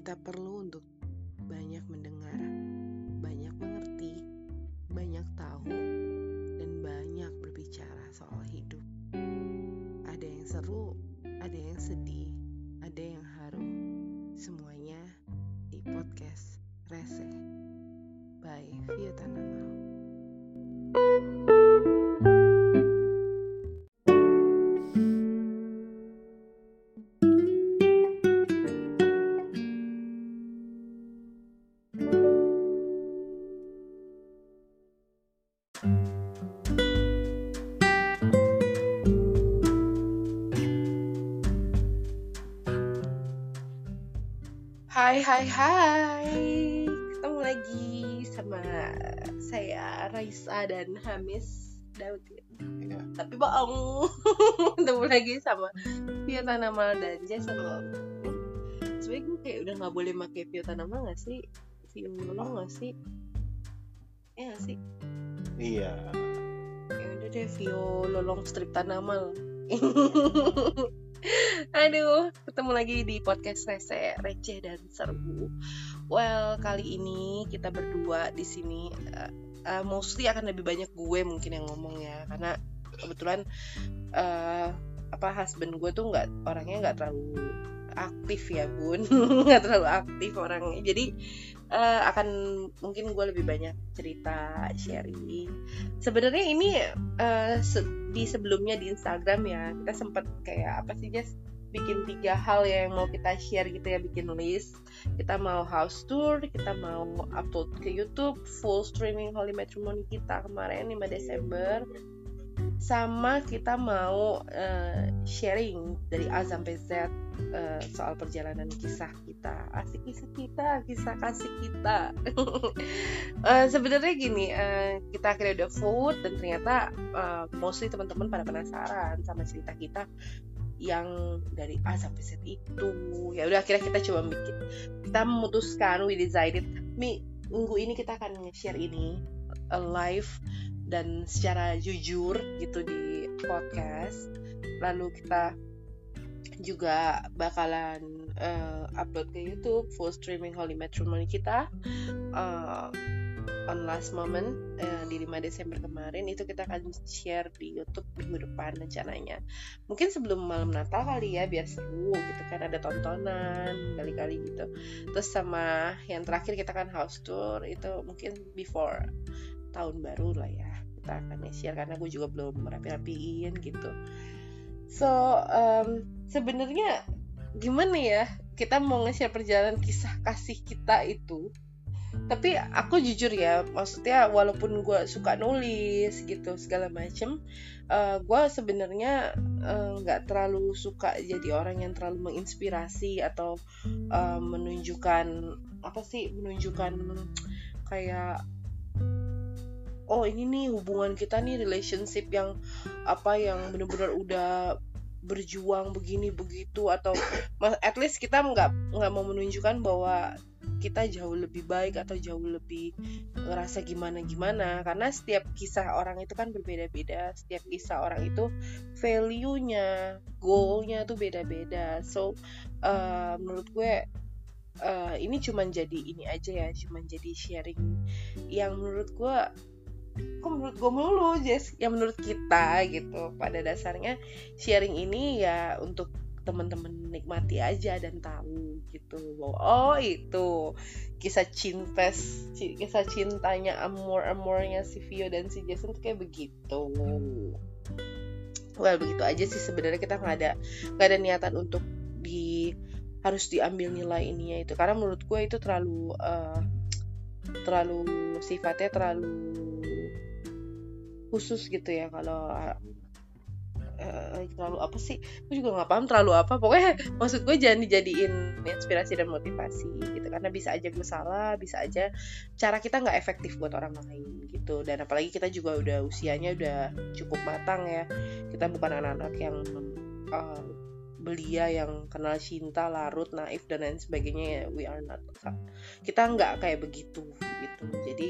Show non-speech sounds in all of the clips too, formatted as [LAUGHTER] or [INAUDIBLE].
kita perlu untuk Hai hai Ketemu lagi sama saya Raisa dan Hamis Daud Ya. Tapi bohong [LAUGHS] Ketemu lagi sama Via Tanamal dan Jason Love Sebenernya gue kayak udah gak boleh pakai Via Tanamal gak sih? Via Lolong gak sih? Ya gak sih? Iya. Ya udah deh Vio Lolong Strip Tanamal [LAUGHS] Aduh, ketemu lagi di podcast Rese, Receh dan Serbu. Well, kali ini kita berdua di sini uh, uh, mostly akan lebih banyak gue mungkin yang ngomong ya, karena kebetulan uh, apa husband gue tuh nggak orangnya nggak terlalu aktif ya bun, [LAUGHS] nggak terlalu aktif orangnya. Jadi uh, akan mungkin gue lebih banyak cerita sharing. Sebenarnya ini uh, se- di sebelumnya di Instagram ya kita sempat kayak apa sih Jess bikin tiga hal ya yang mau kita share gitu ya bikin list. Kita mau house tour kita mau upload ke YouTube full streaming Holy Matrimony kita kemarin 5 Desember. Sama kita mau uh, sharing dari A sampai Z uh, soal perjalanan kisah kita. Asik kisah kita kisah kasih kita. Uh, [LAUGHS] sebenarnya gini uh, kita akhirnya udah vote dan ternyata uh, mostly teman-teman pada penasaran sama cerita kita yang dari A sampai Z itu. Ya udah akhirnya kita coba bikin. Kita memutuskan we decided mi minggu ini kita akan nge-share ini live dan secara jujur gitu di podcast. Lalu kita juga bakalan uh, upload ke YouTube full streaming Holy Matrimony kita. Uh, on last moment uh, di 5 Desember kemarin itu kita akan share di YouTube minggu depan rencananya. Mungkin sebelum malam Natal kali ya biar seru gitu kan ada tontonan kali-kali gitu. Terus sama yang terakhir kita kan house tour itu mungkin before tahun baru lah ya kita akan share karena gue juga belum rapi-rapiin gitu. So um, sebenarnya gimana ya kita mau nge-share perjalanan kisah kasih kita itu tapi aku jujur ya maksudnya walaupun gue suka nulis gitu segala macem uh, gue sebenarnya nggak uh, terlalu suka jadi orang yang terlalu menginspirasi atau uh, menunjukkan apa sih menunjukkan kayak oh ini nih hubungan kita nih relationship yang apa yang bener-bener udah berjuang begini begitu atau at least kita nggak nggak mau menunjukkan bahwa kita jauh lebih baik atau jauh lebih ngerasa gimana gimana karena setiap kisah orang itu kan berbeda-beda. Setiap kisah orang itu value-nya goalnya tuh beda-beda. So uh, menurut gue uh, ini cuman jadi ini aja ya. Cuman jadi sharing yang menurut gue kok menurut gue mulu Jess? Ya menurut kita gitu. Pada dasarnya sharing ini ya untuk teman-teman nikmati aja dan tahu gitu bahwa oh itu. Kisah cinta kisah cintanya amor amornya si Vio dan si Jason tuh kayak begitu. Well begitu aja sih sebenarnya kita nggak ada nggak ada niatan untuk di harus diambil nilai ininya itu. Karena menurut gue itu terlalu uh, terlalu sifatnya terlalu khusus gitu ya kalau uh, terlalu apa sih? Gue juga nggak paham terlalu apa. Pokoknya [LAUGHS] maksud gue jangan dijadiin inspirasi dan motivasi gitu. Karena bisa aja gue salah bisa aja cara kita nggak efektif buat orang lain gitu. Dan apalagi kita juga udah usianya udah cukup matang ya. Kita bukan anak-anak yang uh, belia yang kenal cinta larut naif dan lain sebagainya ya. We are not. Kita nggak kayak begitu gitu. Jadi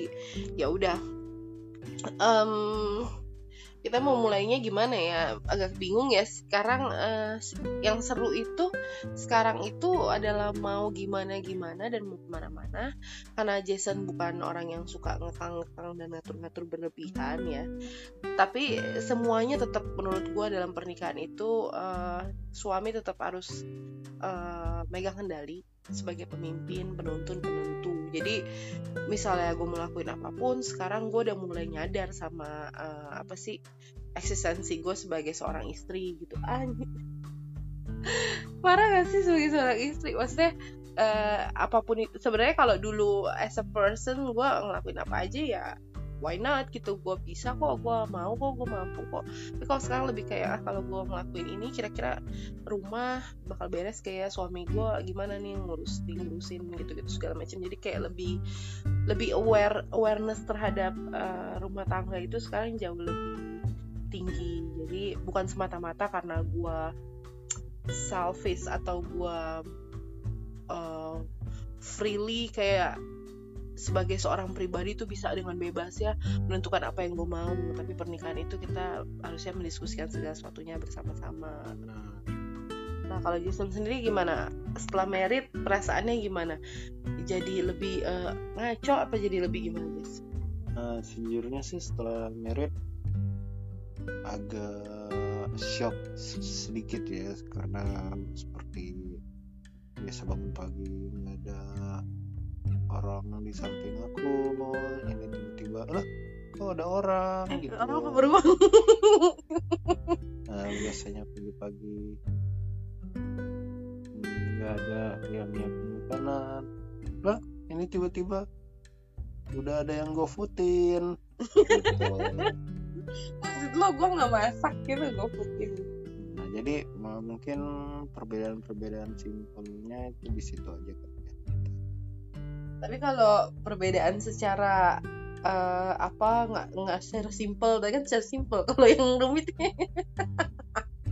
ya udah. Um, kita mau mulainya gimana ya? Agak bingung ya. Sekarang uh, yang seru itu sekarang itu adalah mau gimana gimana dan mau ke mana-mana karena Jason bukan orang yang suka ngekang-ngekang dan ngatur-ngatur berlebihan ya. Tapi semuanya tetap menurut gue dalam pernikahan itu uh, suami tetap harus uh, megang kendali sebagai pemimpin penuntun penentu. Jadi misalnya gue melakukan apa pun sekarang gue udah mulai nyadar sama uh, apa sih eksistensi gue sebagai seorang istri gitu. Anjir [LAUGHS] parah gak sih sebagai seorang istri? Maksudnya uh, apa pun itu sebenarnya kalau dulu as a person gue ngelakuin apa aja ya why not gitu gue bisa kok gue mau kok gue mampu kok. Tapi kalau sekarang lebih kayak ah kalau gue ngelakuin ini kira-kira rumah bakal beres kayak suami gue gimana nih ngurus ngurusin gitu gitu segala macam. Jadi kayak lebih lebih aware awareness terhadap uh, rumah tangga itu sekarang jauh lebih tinggi. Jadi bukan semata-mata karena gue selfish atau gue uh, freely kayak sebagai seorang pribadi tuh bisa dengan bebas ya menentukan apa yang gue mau. Tapi pernikahan itu kita harusnya mendiskusikan segala sesuatunya bersama-sama. Nah kalau Jason sendiri gimana? Setelah merit perasaannya gimana? Jadi lebih uh, ngaco apa jadi lebih gimana Jason? Uh, sejujurnya sih setelah merit agak shock sedikit ya karena seperti biasa bangun pagi nggak ada orang di samping aku ini tiba-tiba lah kok ada orang? Eh, gitu. orang apa beruang nah biasanya pagi-pagi. Hmm, nggak ada yang nyiapin makanan. Lah ini tiba-tiba udah ada yang gue footin gitu. maksud lo gue nggak masak gitu gue footin nah jadi mungkin perbedaan-perbedaan simpelnya itu di situ aja kan tapi kalau perbedaan secara uh, apa nggak nggak secara simple tapi kan secara simple [LAUGHS] kalau yang rumitnya.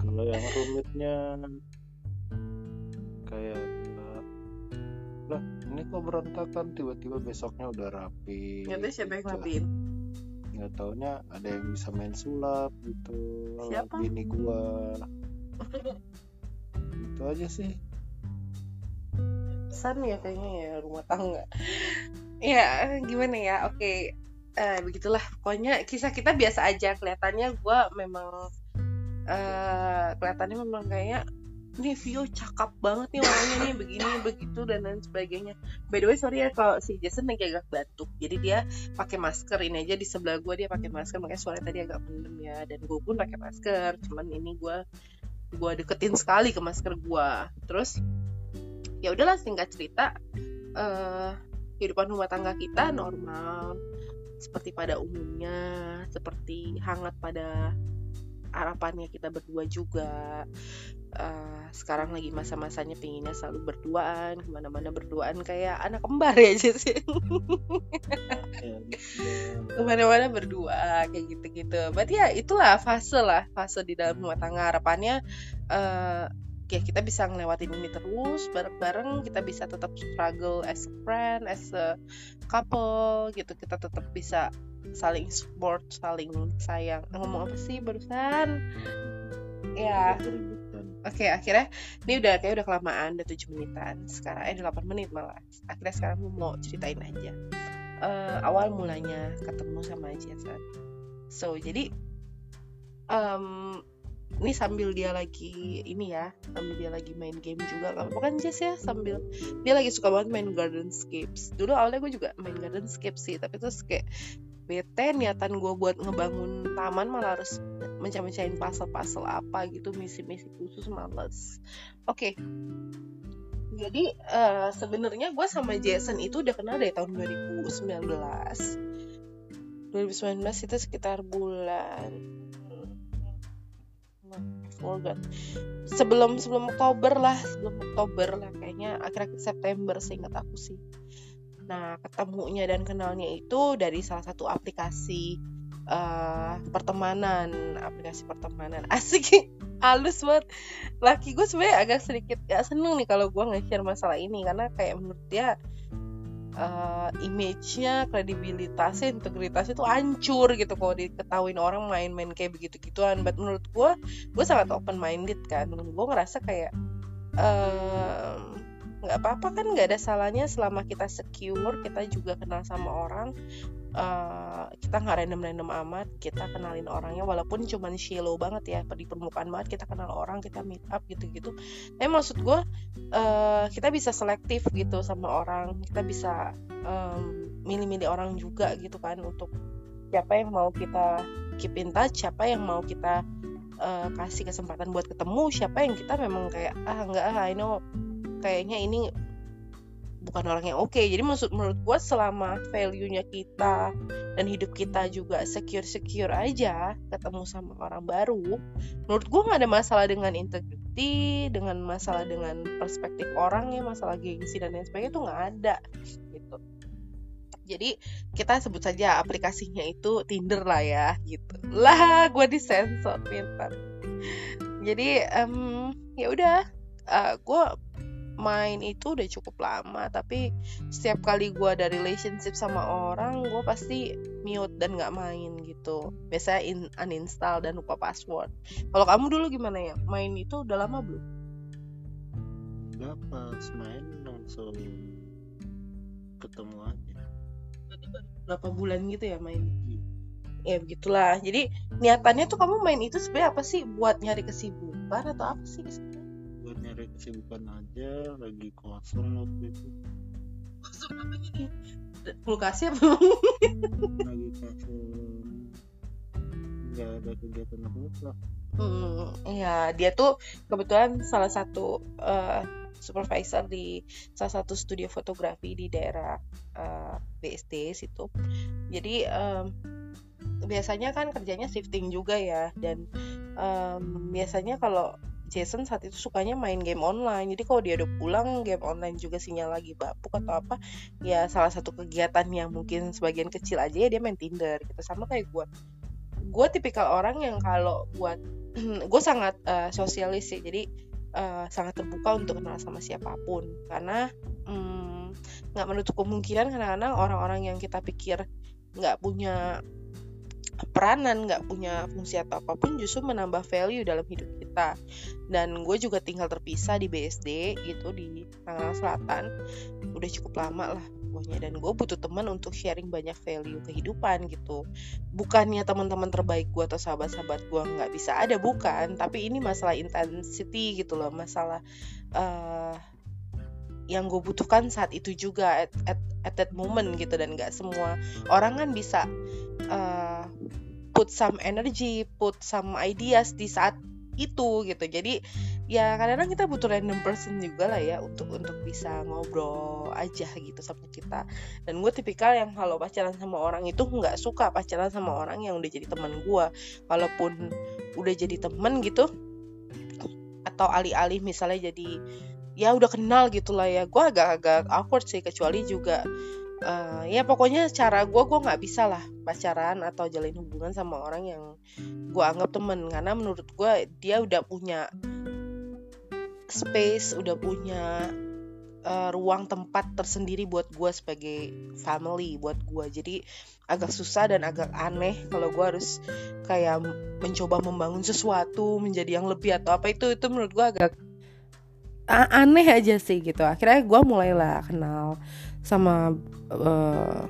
Kalau yang rumitnya kayak lah ini kok berantakan tiba-tiba besoknya udah rapi nggak tahu siapa yang gitu. rapiin nggak taunya ada yang bisa main sulap gitu. Siapa? bini gua. [LAUGHS] Itu aja sih berkesan ya kayaknya ya rumah tangga. Ya gimana ya oke. Okay. uh, eh, begitulah pokoknya kisah kita biasa aja. Kelihatannya gue memang uh, kelihatannya memang kayak nih Vio cakep banget nih orangnya nih begini begitu dan lain sebagainya. By the way sorry ya kalau si Jason lagi agak batuk. Jadi dia pakai masker ini aja di sebelah gue dia pakai masker. Makanya suara tadi agak pendem ya. Dan gue pun pakai masker cuman ini gue gue deketin sekali ke masker gue terus ya udahlah singkat cerita uh, kehidupan rumah tangga kita normal seperti pada umumnya seperti hangat pada harapannya kita berdua juga. Uh, sekarang lagi masa-masanya pinginnya selalu berduaan ke mana-mana berduaan kayak anak kembar ya sih ke mana-mana berdua kayak gitu-gitu. Berarti ya itulah fase lah fase di dalam rumah tangga. Harapannya uh, ya kita bisa ngelewatin ini terus bareng-bareng kita bisa tetap struggle as a friend as a couple gitu. Kita tetap bisa saling support saling sayang. Ngomong apa sih barusan? Ya. Oke okay, akhirnya ini udah kayak udah kelamaan udah tujuh menitan. Sekarang eh 8 menit malah. Akhirnya sekarang mau ceritain aja. Uh, awal mulanya ketemu sama Jason so jadi um, ini sambil dia lagi ini ya sambil dia lagi main game juga kalau bukan Jess ya? Sambil dia lagi suka banget main Gardenscapes. Dulu awalnya gue juga main Gardenscapes sih tapi terus kayak bete niatan gue buat ngebangun taman malah harus mencari-mecahin puzzle-puzzle apa gitu misi-misi khusus males. Oke. Okay. jadi uh, sebenarnya gue sama Jason itu udah kenal dari tahun 2019 2019 itu sekitar bulan forgot sebelum sebelum Oktober lah sebelum Oktober lah kayaknya akhir-akhir September seingat aku sih. Nah ketemunya dan kenalnya itu dari salah satu aplikasi uh, pertemanan aplikasi pertemanan. [LAUGHS] Asik halus banget. Laki gue sebenarnya agak sedikit gak seneng nih kalau gue nge-share masalah ini karena kayak menurut dia uh, image-nya, kredibilitasnya, integritasnya tuh hancur gitu kalau diketahuin orang main-main kayak begitu gituan. But menurut gue, gue sangat open minded kan. Gue ngerasa kayak nggak apa-apa kan nggak ada salahnya selama kita secure, kita juga kenal sama orang, Uh, kita nggak random-random amat kita kenalin orangnya walaupun cuman shallow banget ya di permukaan banget kita kenal orang kita meet up gitu-gitu. Tapi maksud gue uh, kita bisa selektif gitu sama orang kita bisa um, milih-milih orang juga gitu kan untuk siapa yang mau kita keep in touch siapa yang mau kita uh, kasih kesempatan buat ketemu siapa yang kita memang kayak ah nggak ah I know kayaknya ini bukan orang yang oke. Okay. jadi maksud menurut gue selama value-nya kita dan hidup kita juga secure secure aja ketemu sama orang baru menurut gue nggak ada masalah dengan integrity dengan masalah dengan perspektif orang ya masalah gengsi dan lain sebagainya itu nggak ada gitu. Jadi kita sebut saja aplikasinya itu Tinder lah ya gitu. Lah gue disensor pintar. Jadi um, ya udah uh, gue main itu udah cukup lama tapi setiap kali gue ada relationship sama orang gue pasti mute dan nggak main gitu. Biasanya in uninstall dan lupa password. Kalau kamu dulu gimana ya? Main itu udah lama belum? Enggak pas main langsung ketemu aja. Berapa bulan gitu ya main? Hmm. ya begitulah. Jadi niatannya tuh kamu main itu sebenarnya apa sih? Buat nyari kesibukan atau apa sih nyari kesibukan aja lagi kosong waktu itu. Kosong apa ini kulkasnya belum lagi kosong. Nggak ada kegiatan apa apa hmm iya dia tuh kebetulan salah satu uh, supervisor di salah satu studio fotografi di daerah uh, eh, BSD situ. Jadi um, biasanya kan kerjanya shifting juga ya dan um, biasanya kalau Jason saat itu sukanya main game online. Jadi kalau dia udah pulang game online juga sinyal lagi bapuk atau apa ya salah satu kegiatan yang mungkin sebagian kecil aja ya dia main Tinder gitu. Sama kayak gue gue tipikal orang yang kalau buat [CLEARS THROAT] gue sangat uh, sosialis sih. Jadi uh, sangat terbuka untuk kenal sama siapa pun. Karena hmm, nggak mm, menutup kemungkinan kadang-kadang orang-orang yang kita pikir nggak punya peranan nggak punya fungsi atau apa pun justru menambah value dalam hidup kita. Dan gue juga tinggal terpisah di BSD gitu di Tangerang Selatan. Udah cukup lama lah pokoknya. Dan gue butuh teman untuk sharing banyak value kehidupan gitu. Bukannya teman-teman terbaik gue atau sahabat-sahabat gue nggak bisa ada bukan. Tapi ini masalah intensity gitu loh masalah uh, yang gue butuhkan saat itu juga at, at, at that moment gitu dan nggak semua orang kan bisa uh, put some energy, put some ideas di saat itu gitu. Jadi ya kadang-kadang kita butuh random person juga lah ya untuk untuk bisa ngobrol aja gitu sama kita. Dan gue tipikal yang kalau pacaran sama orang itu nggak suka pacaran sama orang yang udah jadi teman gue. Walaupun udah jadi temen gitu atau alih-alih misalnya jadi ya udah kenal gitu lah ya. Gue agak-agak awkward sih kecuali juga uh, ya pokoknya cara gue gue nggak bisa lah pacaran atau jalin hubungan sama orang yang gue anggap temen. Karena menurut gue dia udah punya space udah punya uh, ruang tempat tersendiri buat gue sebagai family buat gue jadi agak susah dan agak aneh kalau gue harus kayak mencoba membangun sesuatu menjadi yang lebih atau apa. Itu itu menurut gue agak aneh aja sih gitu. Akhirnya gue mulailah kenal sama uh,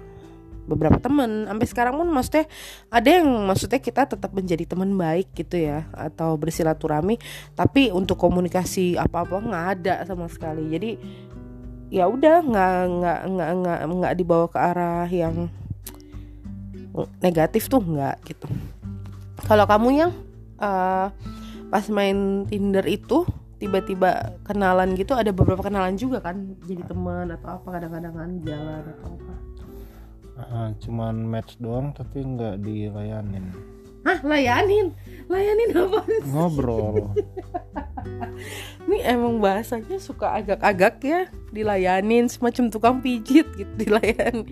beberapa temen. Sampai sekarang pun maksudnya ada yang maksudnya kita tetap menjadi teman baik gitu ya atau bersilaturahmi tapi untuk komunikasi apa apa nggak ada sama sekali. Jadi ya udah nggak nggak nggak nggak nggak dibawa ke arah yang negatif tuh nggak gitu. Kalau kamu yang uh, pas main Tinder itu tiba-tiba kenalan gitu ada beberapa kenalan juga kan jadi teman atau apa kadang-kadang kan jalan atau apa. Uh, cuman match doang tapi nggak dilayanin. Hah layanin? Layanin apa sih? ngobrol. [LAUGHS] Ini emang bahasanya suka agak-agak ya dilayanin semacam tukang pijit gitu dilayanin.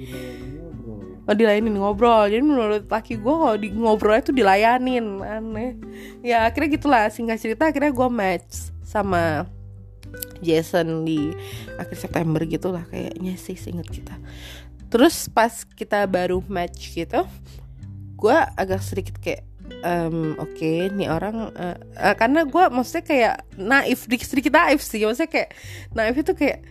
Oh dilayanin ngobrol. Jadi menurut laki gue kalau di ngobrol itu dilayanin aneh. Ya akhirnya gitulah singkat cerita akhirnya gue match sama Jason di akhir September gitulah kayaknya sih inget kita. Terus pas kita baru match gitu gue agak sedikit kayak um, oke okay, nih orang uh, uh, karena gue maksudnya kayak naif sedikit naif sih. Maksudnya kayak naif itu kayak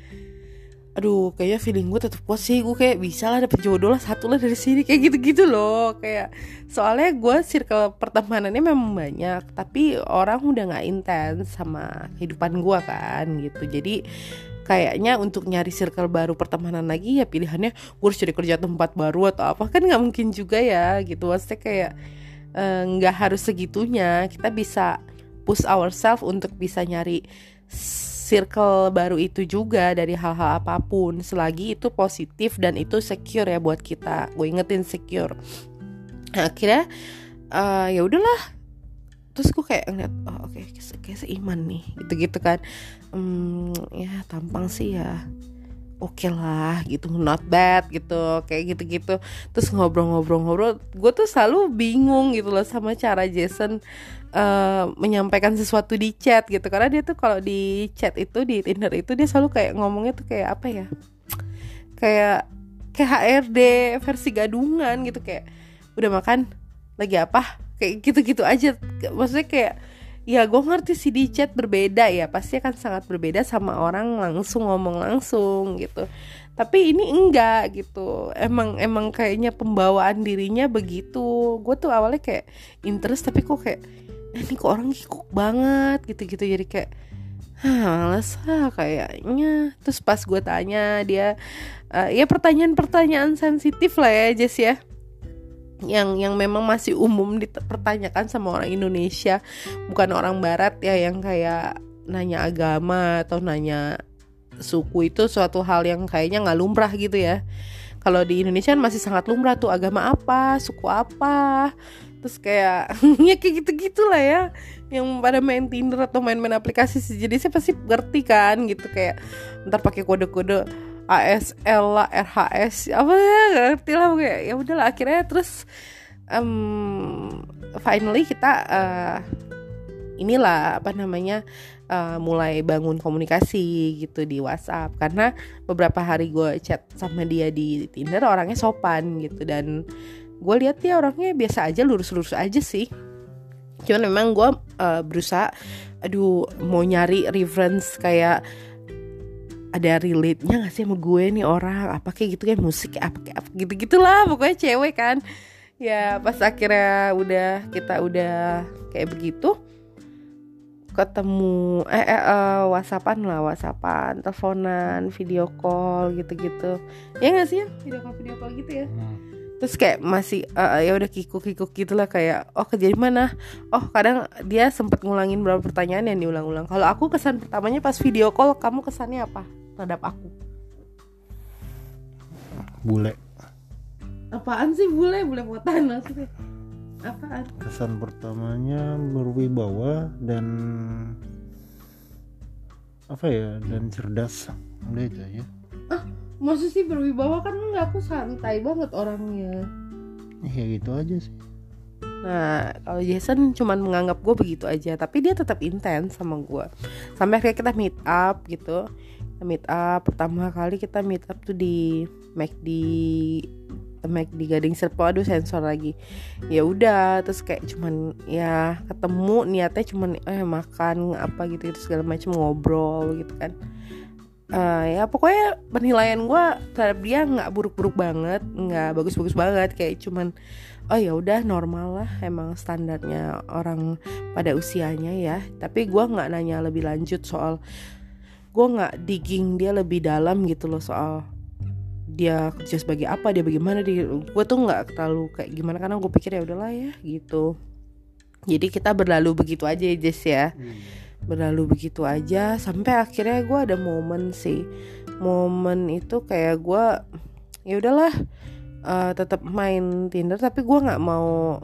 aduh kayaknya feeling gue tetap kuat sih. Gue kayak bisa lah dapet jodoh lah satu lah dari sini kayak gitu-gitu loh. Kayak soalnya gue circle pertemanannya memang banyak tapi orang udah nggak intens sama kehidupan gue kan gitu. Jadi kayaknya untuk nyari circle baru pertemanan lagi ya pilihannya gue harus cari kerja tempat baru atau apa. Kan nggak mungkin juga ya gitu. Maksudnya kayak eh, nggak uh, harus segitunya. Kita bisa push ourselves untuk bisa nyari circle baru itu juga dari hal-hal apa pun. Selagi itu positif dan itu secure ya buat kita. Gue ingetin secure. Nah, akhirnya uh, ya udahlah. Terus gue kayak ngeliat oh oke okay, kayak seiman nih. Gitu gitu kan. Hmm, ya tampang sih ya oke okay lah gitu not bad gitu kayak gitu gitu terus ngobrol-ngobrol-ngobrol gue tuh selalu bingung gitu loh sama cara Jason uh, menyampaikan sesuatu di chat gitu. Karena dia tuh kalau di chat itu di Tinder itu dia selalu kayak ngomongnya tuh kayak apa ya? Kayak kayak HRD versi gadungan gitu kayak udah makan? Lagi apa? Kayak gitu-gitu aja. Maksudnya kayak ya gue ngerti sih di chat berbeda ya. Pasti akan sangat berbeda sama orang langsung ngomong langsung gitu. Tapi ini enggak gitu. Emang emang kayaknya pembawaan dirinya begitu. Gue tuh awalnya kayak interest tapi kok kayak eh, ini kok orang kikuk banget gitu-gitu. Jadi kayak males ah kayaknya. Terus pas gue tanya dia uh, ya pertanyaan-pertanyaan sensitif lah ya Jess ya yang yang memang masih umum dipertanyakan sama orang Indonesia bukan orang Barat ya yang kayak nanya agama atau nanya suku itu suatu hal yang kayaknya nggak lumrah gitu ya. Kalau di Indonesia kan masih sangat lumrah tuh agama apa suku apa terus kayak [LAUGHS] ya kayak gitu gitulah ya yang pada main Tinder atau main-main aplikasi sejenisnya pasti ngerti kan gitu kayak ntar pakai kode-kode ASL lah RHS apa ya gak ngerti lah kayak ya udahlah akhirnya terus um, finally kita uh, inilah apa namanya uh, mulai bangun komunikasi gitu di WhatsApp. Karena beberapa hari gue chat sama dia di Tinder orangnya sopan gitu. Dan gue lihat dia orangnya biasa aja lurus-lurus aja sih. Cuman memang gue uh, berusaha aduh mau nyari reference kayak ada relate-nya gak sih sama gue nih orang? Apa kayak gitu kan musik apa kayak apa gitu gitulah pokoknya cewek kan. Ya pas akhirnya udah kita udah kayak begitu ketemu eh, eh uh, whatsappan lah whatsappan teleponan video call gitu-gitu. Ya gak sih ya? Video call video call gitu ya? Hmm. Terus kayak masih uh, ya udah kikuk-kikuk gitulah kayak oh kerja di mana? Oh kadang dia sempat ngulangin beberapa pertanyaan yang diulang-ulang. Kalau aku kesan pertamanya pas video call kamu kesannya apa terhadap aku. Bule. Apaan sih bule? Bule potan maksudnya. Apaan? Kesan pertamanya berwibawa dan apa ya? Dan cerdas. Udah itu ya ah maksud sih berwibawa kan enggak? Aku santai banget orangnya. Ya gitu aja sih. Nah, kalau Jason cuman menganggap gue begitu aja, tapi dia tetap intens sama gue. Sampai akhirnya kita meet up gitu. Meet up. Pertama kali kita meet up tuh di McD Mac di Gading Serpong. Aduh sensor lagi. Ya udah terus kayak cuman ya ketemu niatnya cuman eh makan apa gitu, gitu segala macam ngobrol gitu kan. Uh, ya pokoknya penilaian gue terhadap dia nggak buruk-buruk banget nggak bagus-bagus banget. Kayak cuman oh ya udah normal lah emang standarnya orang pada usianya ya. Tapi gue nggak nanya lebih lanjut soal gue nggak digging dia lebih dalam gitu loh soal dia kerja sebagai apa dia bagaimana dia gue tuh nggak terlalu kayak gimana karena gue pikir ya udahlah ya gitu. Jadi kita berlalu begitu aja Jess ya. Hmm. Berlalu begitu aja sampai akhirnya gue ada momen sih. Momen itu kayak gue ya udahlah uh, tetap main Tinder tapi gue nggak mau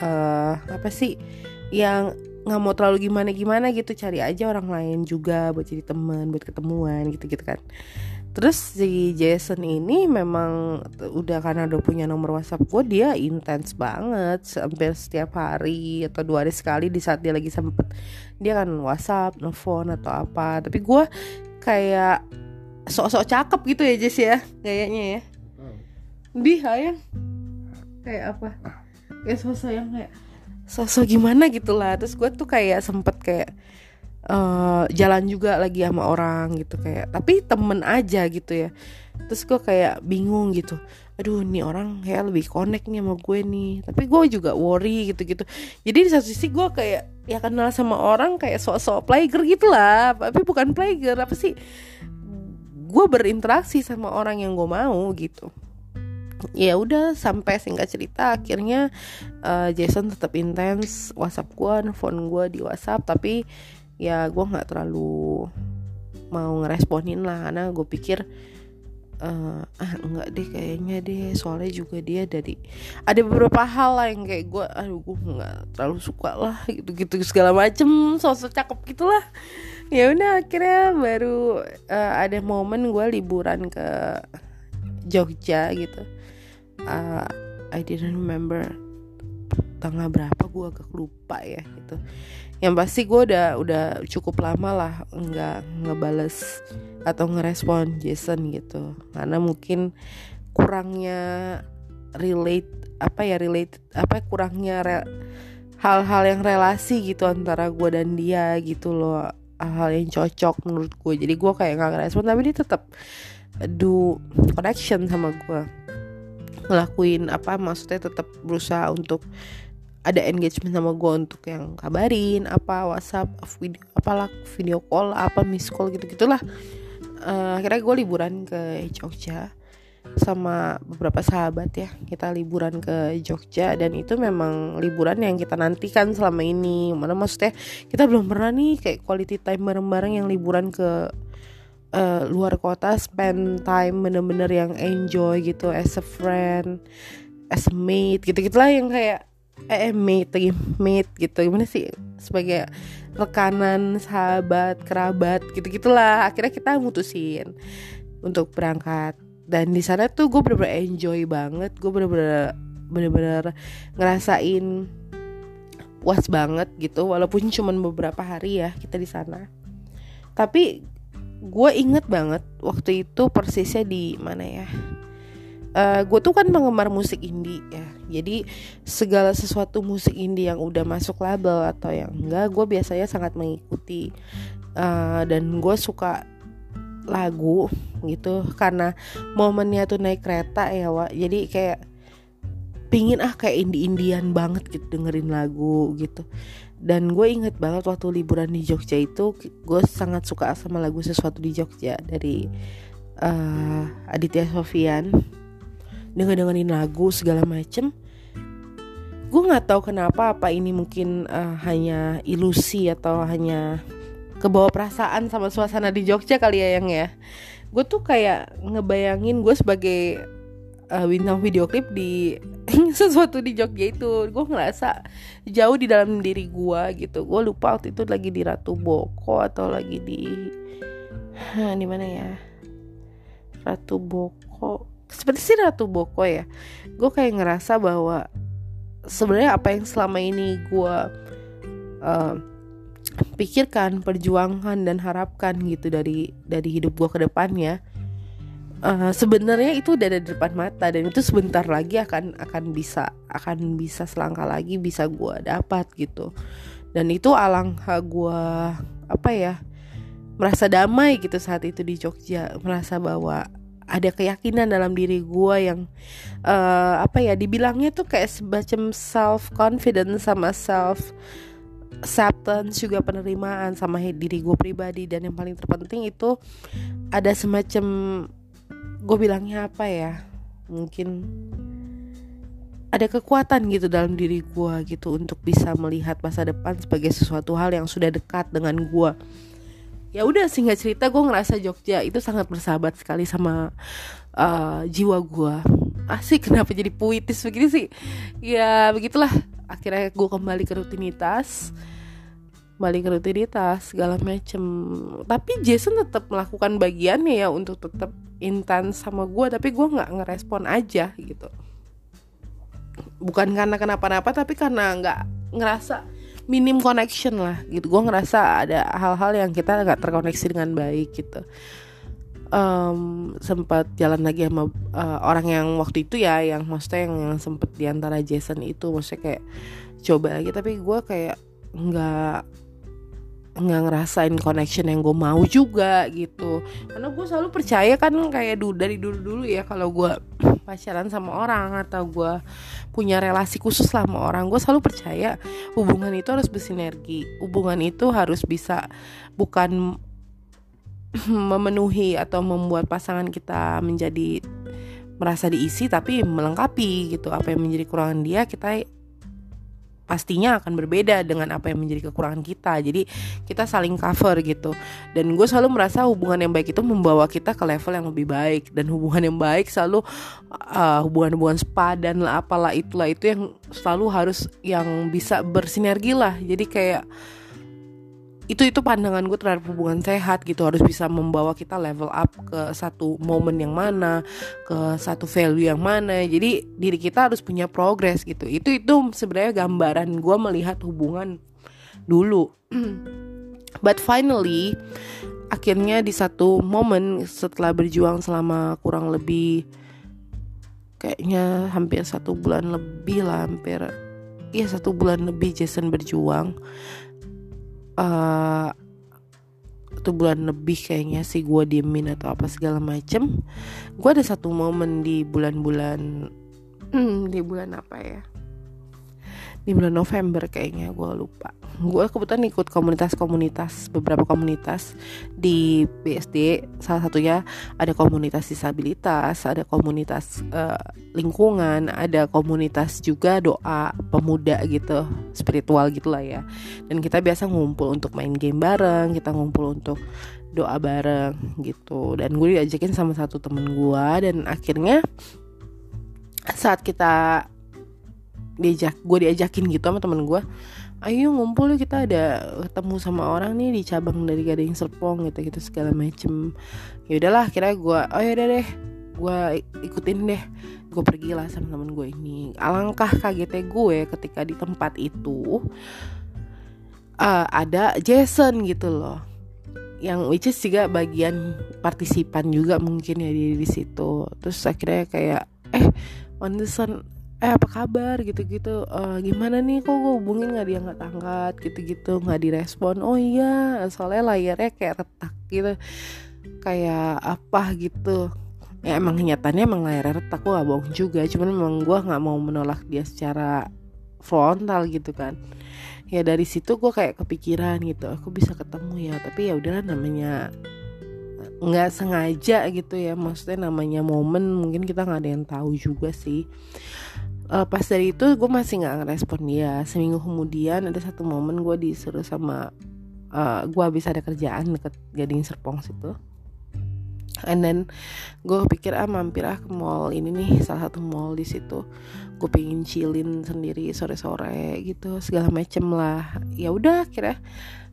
uh, apa sih yang nggak mau terlalu gimana gimana gitu cari aja orang lain juga buat jadi teman buat ketemuan gitu gitu kan. Terus si Jason ini memang udah karena udah punya nomor WhatsApp gue dia intens banget hampir setiap hari atau dua hari sekali di saat dia lagi sempet dia kan WhatsApp, nelfon atau apa. Tapi gue kayak sok-sok cakep gitu ya Jess ya kayaknya ya. Di ya kayak apa? Kayak sosok yang kayak sosok gimana gitu lah. Terus gue tuh kayak sempet kayak uh, jalan juga lagi sama orang gitu kayak tapi temen aja gitu ya. Terus gue kayak bingung gitu. Aduh nih orang kayak lebih connect nih sama gue nih. Tapi gue juga worry gitu-gitu. Jadi di satu sisi gue kayak ya kenal sama orang kayak sok-sok gitu lah. Tapi bukan player apa sih? Gue berinteraksi sama orang yang gue mau gitu ya udah sampai singkat cerita akhirnya uh, Jason tetap intens WhatsApp gue, phone gue di WhatsApp tapi ya gue nggak terlalu mau ngeresponin lah karena gue pikir uh, ah enggak deh kayaknya deh soalnya juga dia dari ada beberapa hal lah yang kayak gue aduh gue nggak terlalu suka lah gitu gitu segala macem sosok cakep gitulah. Ya udah akhirnya baru uh, ada momen gue liburan ke Jogja gitu uh, I didn't remember tanggal berapa gue agak lupa ya gitu. Yang pasti gue udah udah cukup lama lah nggak ngebales atau ngerespon Jason gitu. Karena mungkin kurangnya relate apa ya relate apa kurangnya hal-hal yang relasi gitu antara gue dan dia gitu loh. Hal-hal yang cocok menurut gue jadi gue kayak nggak ngerespon tapi dia tetap do connection sama gue ngelakuin apa maksudnya tetap berusaha untuk ada engagement sama gue untuk yang kabarin apa WhatsApp video apalah video call apa miss call gitu gitulah uh, akhirnya gue liburan ke Jogja sama beberapa sahabat ya. Kita liburan ke Jogja dan itu memang liburan yang kita nantikan selama ini. Mana maksudnya kita belum pernah nih kayak quality time bareng-bareng yang liburan ke uh, luar kota spend time bener-bener yang enjoy gitu as a friend as a mate gitu gitulah yang kayak eh, eh mate lagi mate gitu. Gimana sih? Sebagai rekanan sahabat kerabat gitu gitulah akhirnya kita mutusin untuk berangkat. Dan di sana tuh gue bener-bener enjoy banget. Gue bener-bener bener-bener ngerasain puas banget gitu. Walaupun cuma beberapa hari ya kita di sana. Tapi gue inget banget waktu itu persisnya di mana ya? Uh, eh, gue tuh kan penggemar musik indie ya. Jadi segala sesuatu musik indie yang udah masuk label atau yang enggak gue biasanya sangat mengikuti. Uh, dan gue suka lagu gitu karena momennya tuh naik kereta ya wa jadi kayak pingin ah kayak indie indian banget gitu dengerin lagu gitu dan gue inget banget waktu liburan di Jogja itu gue sangat suka sama lagu sesuatu di Jogja dari uh, Aditya Sofian denger dengerin lagu segala macem. Gue nggak tahu kenapa apa ini mungkin uh, hanya ilusi atau hanya kebawa perasaan sama suasana di Jogja kali ya yang ya. Gue tuh kayak ngebayangin gue sebagai uh, bintang video klip di [LAUGHS] sesuatu di Jogja itu. Gue ngerasa jauh di dalam diri gue gitu. Gue lupa waktu itu lagi di Ratu Boko atau lagi di di mana ya? Ratu Boko. Seperti sih Ratu Boko ya. Gue kayak ngerasa bahwa sebenarnya apa yang selama ini gue uh, pikirkan perjuangkan dan harapkan gitu dari dari hidup gue ke depannya uh, sebenarnya itu udah ada di depan mata dan itu sebentar lagi akan akan bisa akan bisa selangkah lagi bisa gue dapat gitu. Dan itu alangkah gue apa ya merasa damai gitu saat itu di Jogja. Merasa bahwa ada keyakinan dalam diri gue yang uh, apa ya dibilangnya tuh kayak semacam self confidence sama self acceptance juga penerimaan sama diri gue pribadi. Dan yang paling terpenting itu ada semacam gue bilangnya apa ya? Mungkin ada kekuatan gitu dalam diri gue gitu untuk bisa melihat masa depan sebagai sesuatu hal yang sudah dekat dengan gue ya udah singkat cerita gue ngerasa Jogja itu sangat bersahabat sekali sama uh, jiwa gue asik [LAUGHS] kenapa jadi puitis begini sih? Ya begitulah. Akhirnya gue kembali ke rutinitas balik rutinitas segala macem. Tapi Jason tetap melakukan bagiannya ya untuk tetap intens sama gue tapi gue nggak ngerespon aja gitu. Bukan karena kenapa-napa tapi karena nggak ngerasa minim connection lah gitu. Gue ngerasa ada hal-hal yang kita nggak terkoneksi dengan baik gitu. Um, sempat jalan lagi sama uh, orang yang waktu itu ya yang maksudnya yang, yang sempet di antara Jason itu. Maksudnya kayak coba lagi tapi gue kayak nggak nggak ngerasain connection yang gue mau juga gitu. Karena gue selalu percaya kan kayak dulu dari dulu dulu ya kalau gue [CLEARS THROAT] pacaran sama orang atau gue punya relasi khusus lah sama orang gue selalu percaya hubungan itu harus bersinergi. Hubungan itu harus bisa bukan [CLEARS THROAT] memenuhi atau membuat pasangan kita menjadi merasa diisi tapi melengkapi gitu. Apa yang menjadi kekurangan dia kita pastinya akan berbeda dengan apa yang menjadi kekurangan kita. Jadi kita saling cover gitu. Dan gue selalu merasa hubungan yang baik itu membawa kita ke level yang lebih baik. Dan hubungan yang baik selalu uh, hubungan-hubungan sepadan lah apalah itulah itu yang selalu harus yang bisa bersinergi lah. Jadi kayak itu itu pandangan gue terhadap hubungan sehat gitu. Harus bisa membawa kita level up ke satu momen yang mana ke satu value yang mana. Jadi diri kita harus punya progres gitu. Itu itu sebenarnya gambaran gue melihat hubungan dulu. [CLEARS THROAT] But finally akhirnya di satu momen setelah berjuang selama kurang lebih kayaknya hampir satu bulan lebih lah hampir ya satu bulan lebih Jason berjuang uh, satu bulan lebih kayaknya sih gue diemin atau apa segala macem. Gue ada satu momen di bulan-bulan hmm, di bulan apa ya? di bulan November kayaknya gue lupa gue kebetulan ikut komunitas-komunitas beberapa komunitas di BSD salah satunya ada komunitas disabilitas ada komunitas uh, lingkungan ada komunitas juga doa pemuda gitu spiritual gitulah ya. Dan kita biasa ngumpul untuk main game bareng kita ngumpul untuk doa bareng gitu. Dan gue diajakin sama satu temen gue dan akhirnya saat kita diajak gue diajakin gitu sama temen gue ayo ngumpul yuk kita ada ketemu sama orang nih di cabang dari Gading Serpong gitu gitu segala macem. Ya udahlah kira gue oh ya deh gue ikutin deh. Gue pergi lah sama temen gue ini. Alangkah kagetnya gue ketika di tempat itu uh, ada Jason gitu loh. Yang which is juga bagian partisipan juga mungkin ya di di situ. Terus akhirnya kayak eh Anderson eh apa kabar? gitu-gitu. Uh, gimana nih? Kok gue hubungin nggak dia nggak angkat gitu-gitu. Nggak direspon. Oh iya. Soalnya layarnya kayak retak gitu. Kayak apa gitu. Ya emang kenyataannya emang layarnya retak. Gue gak bohong juga. Cuman memang gue nggak mau menolak dia secara frontal gitu kan. Ya dari situ gue kayak kepikiran gitu. Aku bisa ketemu ya? Tapi ya udahlah namanya nggak sengaja gitu ya. Maksudnya namanya momen mungkin kita nggak ada yang tahu juga sih uh, pas dari itu gue masih nggak ngerespon dia. Seminggu kemudian ada satu momen gue disuruh sama uh, gue habis ada kerjaan deket Gading Serpong situ. And then gue pikir ah mampir ah ke mall ini nih salah satu mall di situ. Gue pengen chillin sendiri sore-sore gitu segala macem lah. Ya udah kira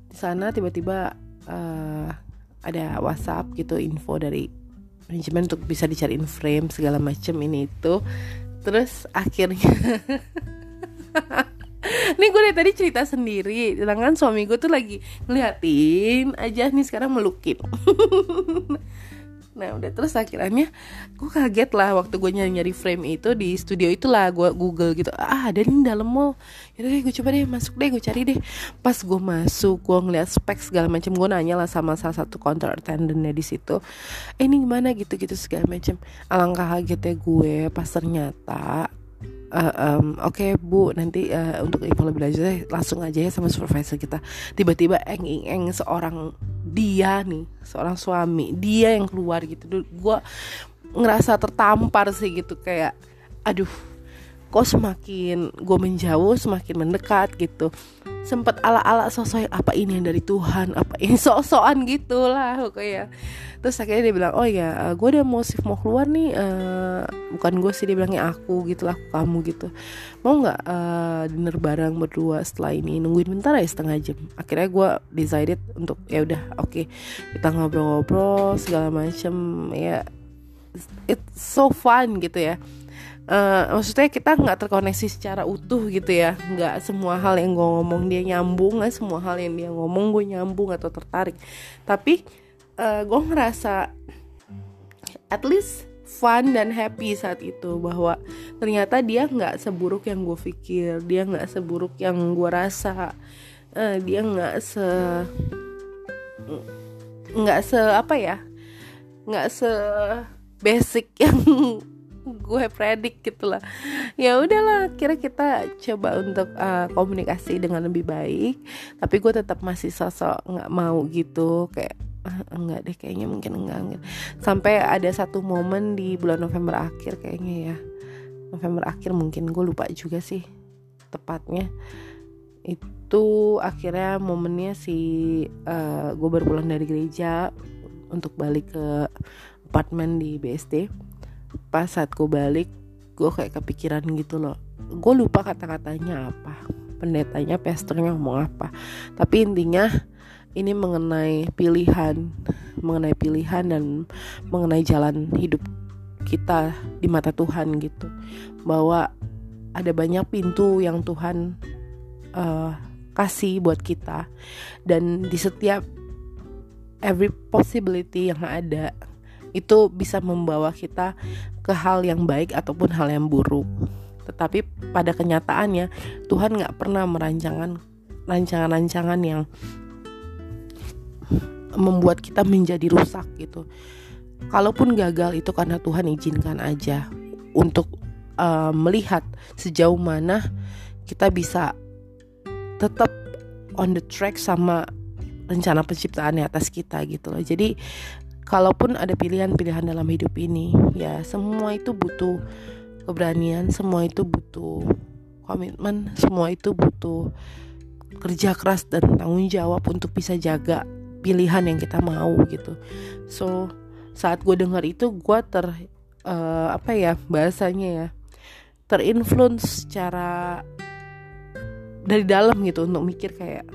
di sana tiba-tiba uh, ada WhatsApp gitu info dari manajemen untuk bisa dicariin frame segala macem ini itu terus akhirnya [LAUGHS] Nih gue dari tadi cerita sendiri. Sedangkan suami gue tuh lagi ngeliatin aja nih sekarang melukin [LAUGHS] Nah udah terus akhirnya gue kaget lah waktu gue nyari-nyari frame itu di studio itulah gue google gitu. Ah ada nih dalam mall. Yaudah deh gue coba deh masuk deh gue cari deh. Pas gue masuk gue ngeliat spek segala macam gue nanya lah sama salah satu counter attendantnya di situ. Eh ini gimana? Gitu gitu segala macam alangkah kagetnya gue pas ternyata uh, um, oke okay, bu nanti uh, untuk info lebih lanjut langsung aja ya sama supervisor kita. Tiba-tiba eng eng eng seorang dia nih seorang suami dia yang keluar gitu. Gue ngerasa tertampar sih gitu kayak aduh kok semakin gue menjauh semakin mendekat gitu. Sempet ala-ala sosok apa ini yang dari Tuhan? Apa ini? [LAUGHS] Sok-sokan gitu lah ya terus akhirnya dia bilang oh ya uh, gue udah mau shift mau keluar nih uh, bukan gue sih dia bilangnya aku gitu lah aku kamu gitu. Mau nggak uh, dinner bareng berdua setelah ini? Nungguin bentar ya setengah jam. Akhirnya gue decided untuk ya udah oke okay, kita ngobrol-ngobrol segala macem ya it's so fun gitu ya Uh, maksudnya kita nggak terkoneksi secara utuh gitu ya. Nggak semua hal yang gue ngomong dia nyambung nggak semua hal yang dia ngomong gue nyambung atau tertarik. Tapi uh, gue ngerasa at least fun dan happy saat itu bahwa ternyata dia nggak seburuk yang gue pikir dia nggak seburuk yang gue rasa. Uh, dia nggak se nggak se apa ya? Nggak se basic yang gue predik gitu lah. Ya udahlah kira kita coba untuk uh, komunikasi dengan lebih baik. Tapi gue tetap masih sosok nggak mau gitu kayak uh, enggak deh kayaknya mungkin enggak, enggak. Sampai ada satu momen di bulan November akhir kayaknya ya. November akhir mungkin gue lupa juga sih tepatnya. Itu akhirnya momennya si uh, gue baru pulang dari gereja untuk balik ke apartemen di BSD pas saat gue balik gue kayak kepikiran gitu loh. Gue lupa kata-katanya apa pendetanya pastornya ngomong apa. Tapi intinya ini mengenai pilihan mengenai pilihan dan mengenai jalan hidup kita di mata Tuhan gitu. Bahwa ada banyak pintu yang Tuhan uh, kasih buat kita. Dan di setiap every possibility yang ada itu bisa membawa kita ke hal yang baik ataupun hal yang buruk. Tetapi pada kenyataannya Tuhan nggak pernah merancangkan rancangan-rancangan yang membuat kita menjadi rusak gitu. Kalaupun gagal itu karena Tuhan izinkan aja untuk uh, melihat sejauh mana kita bisa tetap on the track sama rencana penciptaan di atas kita gitu loh. Jadi kalaupun ada pilihan-pilihan dalam hidup ini ya semua itu butuh keberanian semua itu butuh komitmen semua itu butuh kerja keras dan tanggung jawab untuk bisa jaga pilihan yang kita mau gitu. So saat gue dengar itu gue ter uh, apa ya bahasanya ya terinfluence secara dari dalam gitu untuk mikir kayak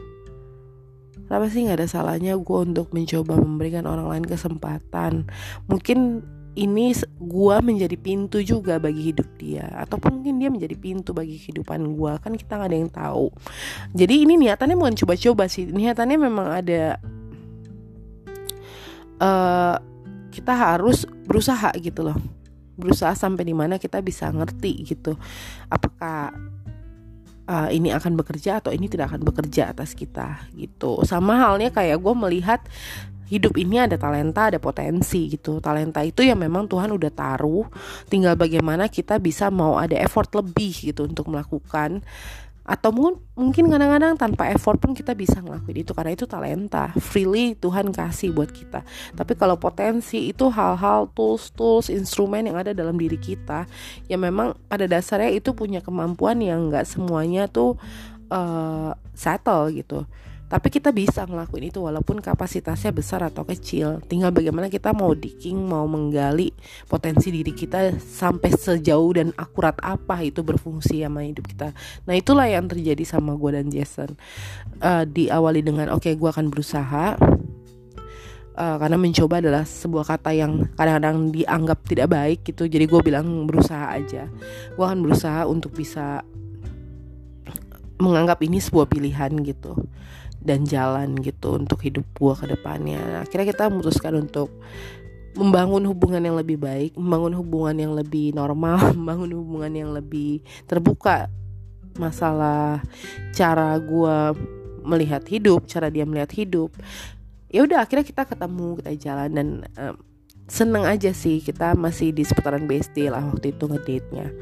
kenapa sih nggak ada salahnya gue untuk mencoba memberikan orang lain kesempatan? Mungkin ini gue menjadi pintu juga bagi hidup dia. Ataupun mungkin dia menjadi pintu bagi kehidupan gue kan kita nggak ada yang tahu. Jadi ini niatannya bukan coba-coba sih. Niatannya memang ada uh, kita harus berusaha gitu loh. Berusaha sampai di mana kita bisa ngerti gitu. Apakah uh, ini akan bekerja atau ini tidak akan bekerja atas kita gitu sama halnya kayak gue melihat hidup ini ada talenta, ada potensi gitu. Talenta itu ya memang Tuhan udah taruh, tinggal bagaimana kita bisa mau ada effort lebih gitu untuk melakukan atau mungkin mungkin kadang-kadang tanpa effort pun kita bisa ngelakuin itu karena itu talenta. Freely Tuhan kasih buat kita. Tapi kalau potensi itu hal-hal tools tools instrumen yang ada dalam diri kita ya memang pada dasarnya itu punya kemampuan yang nggak semuanya tuh uh, settle gitu tapi kita bisa ngelakuin itu walaupun kapasitasnya besar atau kecil. Tinggal bagaimana kita mau digging mau menggali potensi diri kita sampai sejauh dan akurat apa itu berfungsi sama hidup kita. Nah itulah yang terjadi sama gue dan Jason. Uh, diawali dengan oke okay, gue akan berusaha. Uh, karena mencoba adalah sebuah kata yang kadang-kadang dianggap tidak baik gitu. Jadi gue bilang berusaha aja. Gue akan berusaha untuk bisa menganggap ini sebuah pilihan gitu dan jalan gitu untuk hidup gue ke depannya. akhirnya kita memutuskan untuk membangun hubungan yang lebih baik, membangun hubungan yang lebih normal, [LAUGHS] membangun hubungan yang lebih terbuka masalah cara gue melihat hidup, cara dia melihat hidup. Ya udah akhirnya kita ketemu, kita jalan dan um, seneng aja sih kita masih di seputaran BSD lah waktu itu ngedate-nya.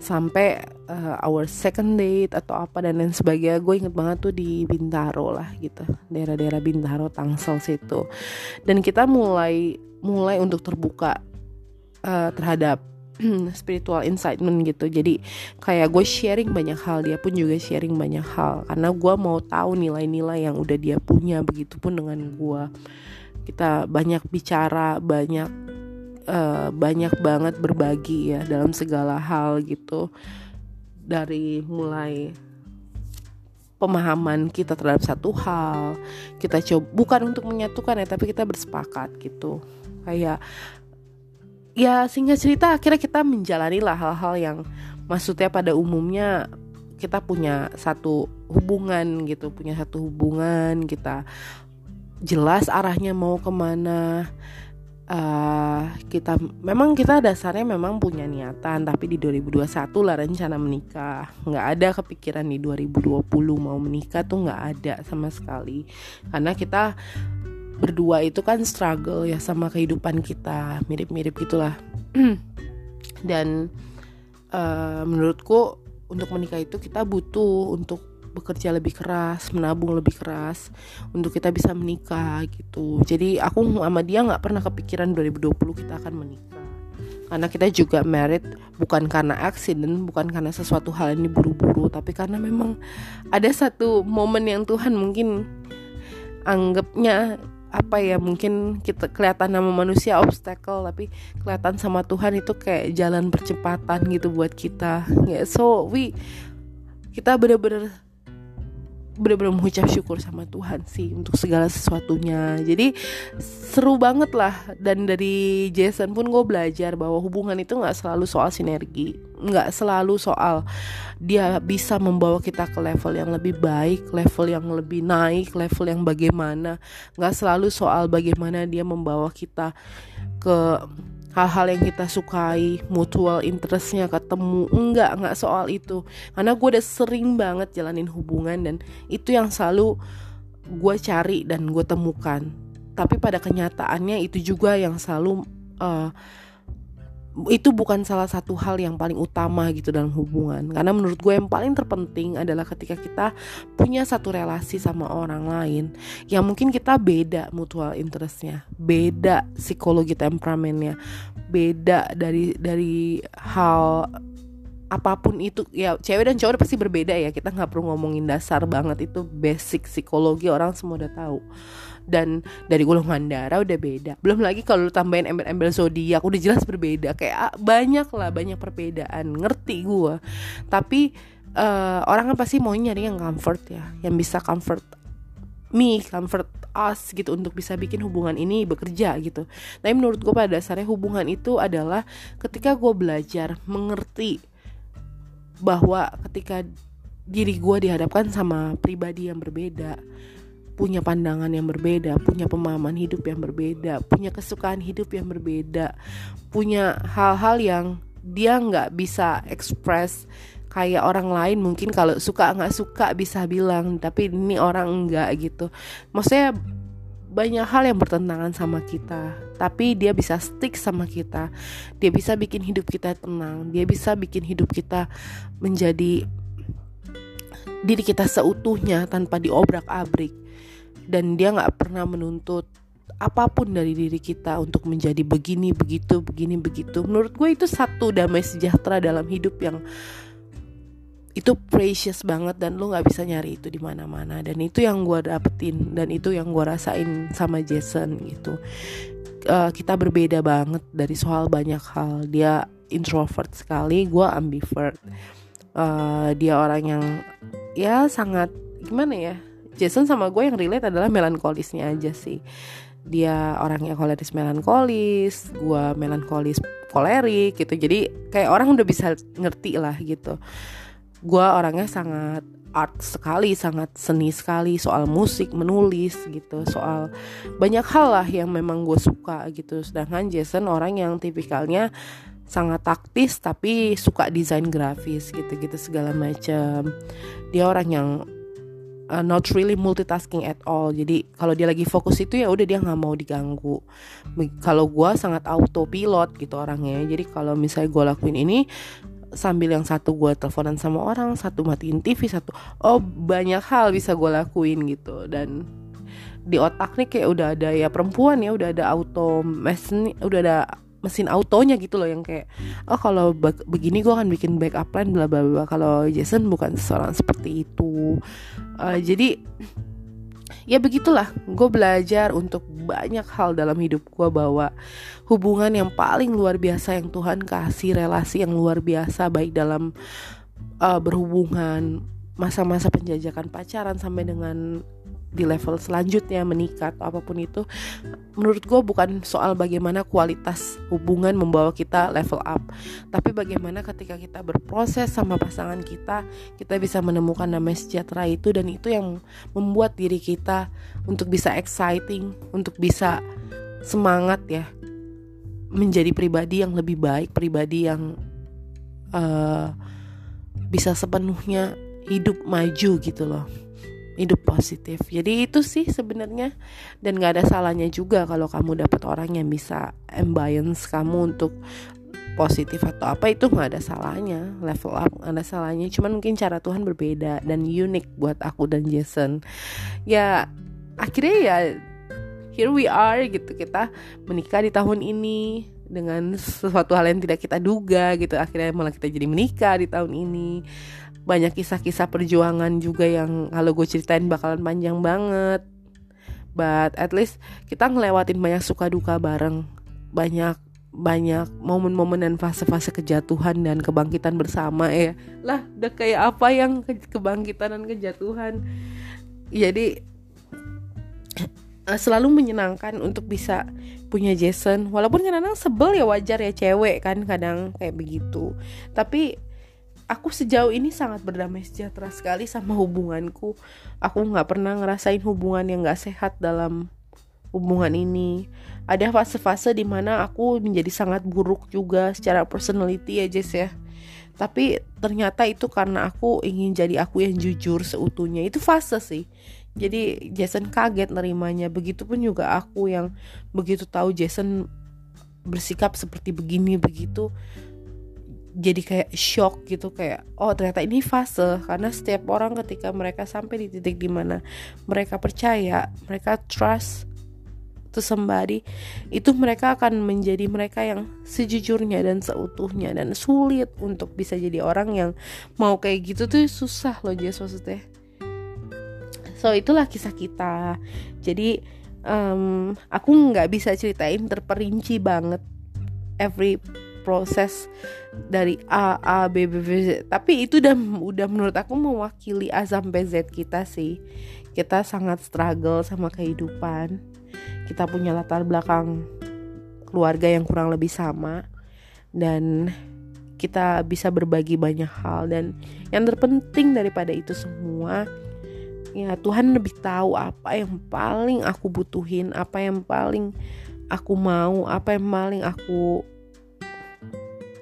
Sampai uh, our second date atau apa dan lain sebagainya gue inget banget tuh di Bintaro lah gitu. Daerah-daerah Bintaro Tangsel situ. Dan kita mulai mulai untuk terbuka uh, terhadap [CLEARS THROAT] spiritual incitement gitu. Jadi kayak gue sharing banyak hal dia pun juga sharing banyak hal. Karena gue mau tahu nilai-nilai yang udah dia punya begitupun dengan gue kita banyak bicara banyak uh, banyak banget berbagi ya dalam segala hal gitu. Dari mulai pemahaman kita terhadap satu hal kita coba bukan untuk menyatukan ya tapi kita bersepakat gitu. Kayak ya sehingga cerita akhirnya kita menjalani lah hal-hal yang maksudnya pada umumnya kita punya satu hubungan gitu punya satu hubungan kita jelas arahnya mau ke mana. Uh, kita memang kita dasarnya memang punya niatan tapi di 2021 lah rencana menikah. Nggak ada kepikiran di 2020 mau menikah tuh nggak ada sama sekali. Karena kita berdua itu kan struggle ya sama kehidupan kita mirip-mirip gitulah. [CLEARS THROAT] Dan uh, menurutku untuk menikah itu kita butuh untuk bekerja lebih keras, menabung lebih keras untuk kita bisa menikah gitu. Jadi aku sama dia nggak pernah kepikiran 2020 kita akan menikah. Karena kita juga married bukan karena accident, bukan karena sesuatu hal ini buru-buru, tapi karena memang ada satu momen yang Tuhan mungkin anggapnya apa ya mungkin kita kelihatan nama manusia obstacle tapi kelihatan sama Tuhan itu kayak jalan percepatan gitu buat kita ya yeah, so we kita bener-bener bener-bener mengucap syukur sama Tuhan sih untuk segala sesuatunya. Jadi seru banget lah. Dan dari Jason pun gue belajar bahwa hubungan itu nggak selalu soal sinergi nggak selalu soal dia bisa membawa kita ke level yang lebih baik level yang lebih naik level yang bagaimana. Nggak selalu soal bagaimana dia membawa kita ke hal-hal yang kita sukai mutual interestnya ketemu enggak enggak soal itu. Karena gue udah sering banget jalanin hubungan dan itu yang selalu gue cari dan gue temukan. Tapi pada kenyataannya itu juga yang selalu uh, itu bukan salah satu hal yang paling utama gitu dalam hubungan. Karena menurut gue yang paling terpenting adalah ketika kita punya satu relasi sama orang lain yang mungkin kita beda mutual interestnya beda psikologi temperamennya beda dari dari hal apa pun itu ya cewek dan cowok pasti berbeda ya. Kita nggak perlu ngomongin dasar banget itu basic psikologi orang semua udah tahu. Dan dari golongan darah udah beda. Belum lagi kalau lu tambahin embel-embel zodiak udah jelas berbeda. Kayak ah, banyak lah banyak perbedaan. Ngerti gue tapi uh, orang kan pasti mau nyari yang comfort ya. Yang bisa comfort me comfort us gitu untuk bisa bikin hubungan ini bekerja gitu. Tapi menurut gue pada dasarnya hubungan itu adalah ketika gue belajar mengerti bahwa ketika diri gue dihadapkan sama pribadi yang berbeda punya pandangan yang berbeda, punya pemahaman hidup yang berbeda, punya kesukaan hidup yang berbeda, punya hal-hal yang dia nggak bisa express kayak orang lain mungkin kalau suka nggak suka bisa bilang, tapi ini orang enggak gitu. Maksudnya banyak hal yang bertentangan sama kita, tapi dia bisa stick sama kita. Dia bisa bikin hidup kita tenang, dia bisa bikin hidup kita menjadi diri kita seutuhnya tanpa diobrak-abrik. Dan dia nggak pernah menuntut apa pun dari diri kita untuk menjadi begini begitu begini begitu. Menurut gue itu satu damai sejahtera dalam hidup yang itu precious banget dan lo nggak bisa nyari itu di mana-mana. Dan itu yang gue dapetin dan itu yang gue rasain sama Jason gitu uh, kita berbeda banget dari soal banyak hal. Dia introvert sekali gue ambivert. Uh, dia orang yang ya sangat gimana ya Jason sama gue yang relate adalah melankolisnya aja sih. Dia orangnya koleris melankolis gue melankolis kolerik gitu. Jadi kayak orang udah bisa ngerti lah gitu gue orangnya sangat art sekali sangat seni sekali soal musik menulis gitu soal banyak hal lah yang memang gue suka gitu. Sedangkan Jason orang yang tipikalnya sangat taktis tapi suka desain grafis gitu-gitu segala macam dia orang yang uh, not really multitasking at all. Jadi kalau dia lagi fokus itu ya udah dia nggak mau diganggu. Kalau gue sangat autopilot gitu orangnya. Jadi kalau misalnya gue lakuin ini sambil yang satu gue teleponan sama orang satu matiin TV satu oh banyak hal bisa gue lakuin gitu. Dan di otak nih kayak udah ada ya perempuan ya udah ada auto mesin udah ada mesin autonya gitu loh yang kayak oh kalau begini gue akan bikin backup plan bla bla bla. Kalau Jason bukan seorang seperti itu. Uh, jadi ya begitulah gue belajar untuk banyak hal dalam hidup gue bahwa hubungan yang paling luar biasa yang Tuhan kasih relasi yang luar biasa baik dalam uh, berhubungan masa-masa penjajakan pacaran sampai dengan di level selanjutnya menikah atau apa pun itu menurut gue bukan soal bagaimana kualitas hubungan membawa kita level up tapi bagaimana ketika kita berproses sama pasangan kita kita bisa menemukan namanya sejahtera itu dan itu yang membuat diri kita untuk bisa exciting untuk bisa semangat ya menjadi pribadi yang lebih baik pribadi yang uh, bisa sepenuhnya hidup maju gitu loh hidup positif. Jadi itu sih sebenarnya. Dan gak ada salahnya juga kalau kamu dapat orang yang bisa ambience kamu untuk positif atau apa itu nggak ada salahnya. Level up nggak ada salahnya. Cuman mungkin cara Tuhan berbeda dan unik buat aku dan Jason. Ya akhirnya ya here we are gitu. Kita menikah di tahun ini dengan sesuatu hal yang tidak kita duga gitu. Akhirnya malah kita jadi menikah di tahun ini banyak kisah-kisah perjuangan juga yang kalau gue ceritain bakalan panjang banget. But at least kita ngelewatin banyak suka duka bareng. Banyak banyak momen-momen dan fase-fase kejatuhan dan kebangkitan bersama ya. Lah udah kayak apa yang ke kebangkitan dan kejatuhan? Jadi eh, selalu menyenangkan untuk bisa punya Jason. Walaupun kadang-kadang sebel ya wajar ya cewek kan kadang kayak begitu. Tapi aku sejauh ini sangat berdamai sejahtera sekali sama hubunganku. Aku nggak pernah ngerasain hubungan yang nggak sehat dalam hubungan ini. Ada fase-fase di mana aku menjadi sangat buruk juga secara personality ya Jess ya. Tapi ternyata itu karena aku ingin jadi aku yang jujur seutuhnya. Itu fase sih. Jadi Jason kaget nerimanya. Begitupun juga aku yang begitu tahu Jason bersikap seperti begini begitu jadi kayak shock gitu kayak oh ternyata ini fase karena setiap orang ketika mereka sampai di titik di mana mereka percaya mereka trust to somebody itu mereka akan menjadi mereka yang sejujurnya dan seutuhnya dan sulit untuk bisa jadi orang yang mau kayak gitu tuh susah loh Jess maksudnya. So itulah kisah kita. Jadi um, aku nggak bisa ceritain terperinci banget every proses dari A A B B B Z. Tapi itu udah udah menurut aku mewakili A sampai Z kita sih. Kita sangat struggle sama kehidupan. Kita punya latar belakang keluarga yang kurang lebih sama. Dan kita bisa berbagi banyak hal. Dan yang terpenting daripada itu semua ya Tuhan lebih tahu apa yang paling aku butuhin apa yang paling aku mau apa yang paling aku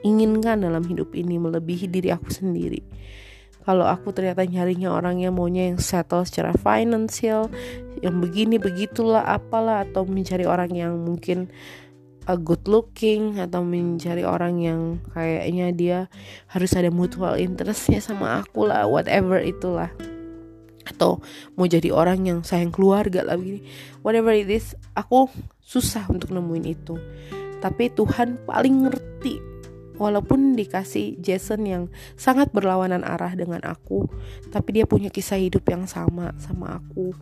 inginkan dalam hidup ini melebihi diri aku sendiri. Kalau aku ternyata nyarinya orang yang maunya yang settle secara financial yang begini begitulah apalah atau mencari orang yang mungkin a good looking atau mencari orang yang kayaknya dia harus ada mutual interestnya sama aku lah whatever itulah. Atau mau jadi orang yang sayang keluarga lah begini. Whatever it is aku susah untuk nemuin itu. Tapi Tuhan paling ngerti walaupun dikasih Jason yang sangat berlawanan arah dengan aku tapi dia punya kisah hidup yang sama sama aku.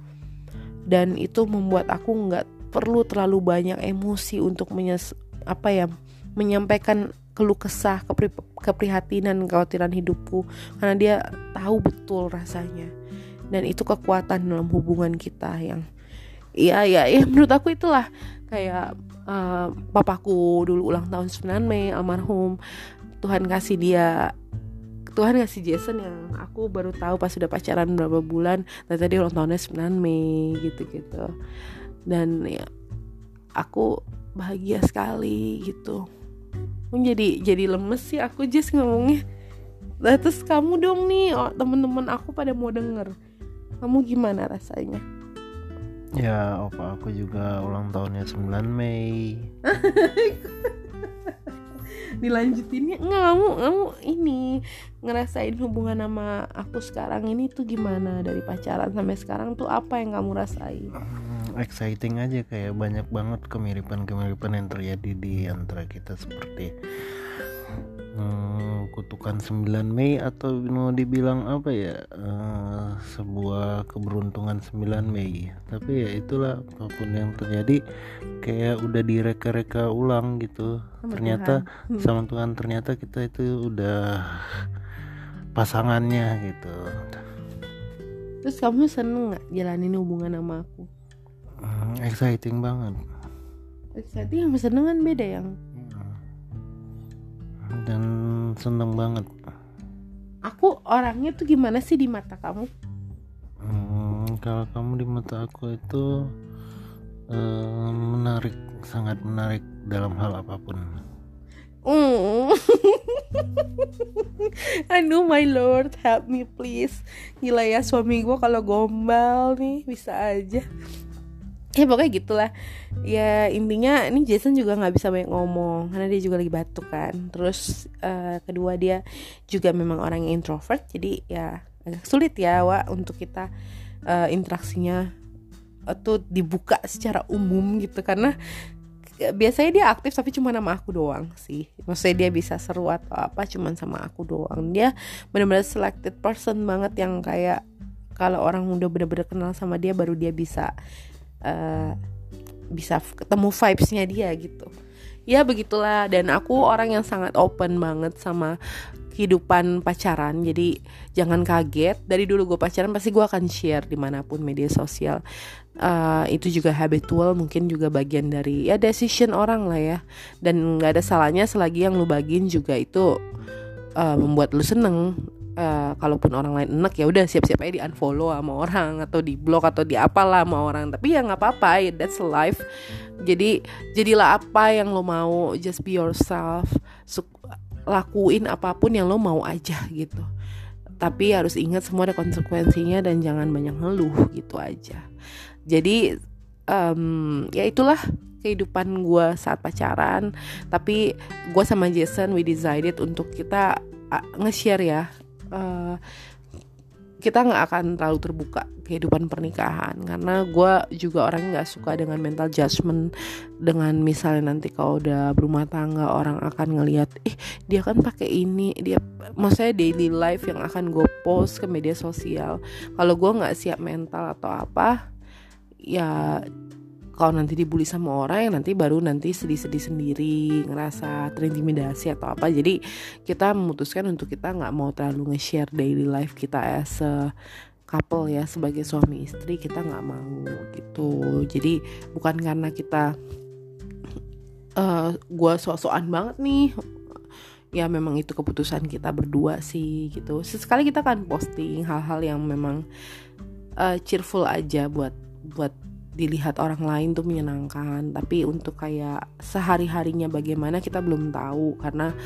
Dan itu membuat aku nggak perlu terlalu banyak emosi untuk menyes apa ya menyampaikan keluh kesah kepri keprihatinan kekhawatiran hidupku. Karena dia tahu betul rasanya. Dan itu kekuatan dalam hubungan kita yang iya ya ya [LAUGHS] menurut aku itulah. Kayak uh, papaku dulu ulang tahun 9 Mei almarhum Tuhan kasih dia Tuhan ngasih Jason yang aku baru tahu pas sudah pacaran berapa bulan. Dan tadi ulang tahunnya 9 Mei gitu-gitu. Dan ya aku bahagia sekali gitu. Jadi jadi lemes sih aku just ngomongnya. Nah, terus kamu dong nih oh, temen-temen aku pada mau denger. Kamu gimana rasanya Ya, opa aku juga ulang tahunnya 9 Mei. [LAUGHS] Dilanjutinnya nggak kamu kamu ini ngerasain hubungan sama aku sekarang ini tuh gimana dari pacaran sampai sekarang tuh apa yang kamu rasain? Hmm, exciting aja kayak banyak banget kemiripan-kemiripan yang terjadi di antara kita seperti hmm, kutukan 9 Mei atau mau dibilang apa ya? Uh, sebuah keberuntungan 9 Mei. Tapi ya itulah apa pun yang terjadi kayak udah direka-reka ulang gitu. Sama ternyata Tuhan. sama Tuhan ternyata kita itu udah pasangannya gitu. Terus kamu seneng nggak jalanin hubungan sama aku? Hmm, exciting banget. Exciting sama seneng kan beda yang dan seneng banget. Aku orangnya tuh gimana sih di mata kamu? Hmm, kalau kamu di mata aku itu uh, menarik sangat menarik dalam hal apa pun. Mm. [LAUGHS] Aduh my lord help me please. Gila ya suami gue kalau gombal nih bisa aja Ya pokoknya gitulah. Ya intinya ini Jason juga gak bisa banyak ngomong Karena dia juga lagi batuk kan. Terus uh, kedua dia juga memang orang yang introvert Jadi ya agak sulit ya Wak untuk kita uh, interaksinya Atau dibuka secara umum gitu. Karena biasanya dia aktif tapi cuma nama aku doang sih. Maksudnya dia bisa seru atau apa cuma sama aku doang. Dia benar-benar selected person banget yang kayak kalau orang udah bener-bener kenal sama dia baru dia bisa uh, bisa ketemu vibesnya dia gitu. Ya begitulah. Dan aku orang yang sangat open banget sama kehidupan pacaran. Jadi jangan kaget. Dari dulu gue pacaran pasti gue akan share di mana pun media sosial. Uh, itu juga habitual mungkin juga bagian dari ya decision orang lah ya. Dan nggak ada salahnya selagi yang lu bagiin juga itu uh, membuat lu seneng uh, kalaupun orang lain enak ya udah siap-siap aja di unfollow sama orang atau di blog atau di apalah sama orang. Tapi ya nggak apa-apa ya that's life. Jadi jadilah apa yang lo mau just be yourself. Lakuin apa pun yang lo mau aja gitu. Tapi harus ingat semua ada konsekuensinya dan jangan banyak ngeluh gitu aja. Jadi um, ya itulah kehidupan gue saat pacaran. Tapi gue sama Jason we decided untuk kita uh, nge-share ya uh, kita nggak akan terlalu terbuka kehidupan pernikahan karena gue juga orang nggak suka dengan mental judgment dengan misalnya nanti kalau udah berumah tangga orang akan ngelihat ih dia kan pakai ini dia maksudnya daily life yang akan gue post ke media sosial. Kalau gue nggak siap mental atau apa ya kalau nanti dibully sama orang yang nanti baru nanti sedih-sedih sendiri ngerasa terintimidasi atau apa. Jadi kita memutuskan untuk kita nggak mau terlalu nge-share daily life kita as a couple ya sebagai suami istri kita nggak mau gitu. Jadi bukan karena kita uh, eh, gue sok-sokan banget nih ya memang itu keputusan kita berdua sih gitu. Sesekali kita kan posting hal-hal yang memang uh, cheerful aja buat buat dilihat orang lain tuh menyenangkan. Tapi untuk kayak sehari harinya bagaimana kita belum tahu. Karena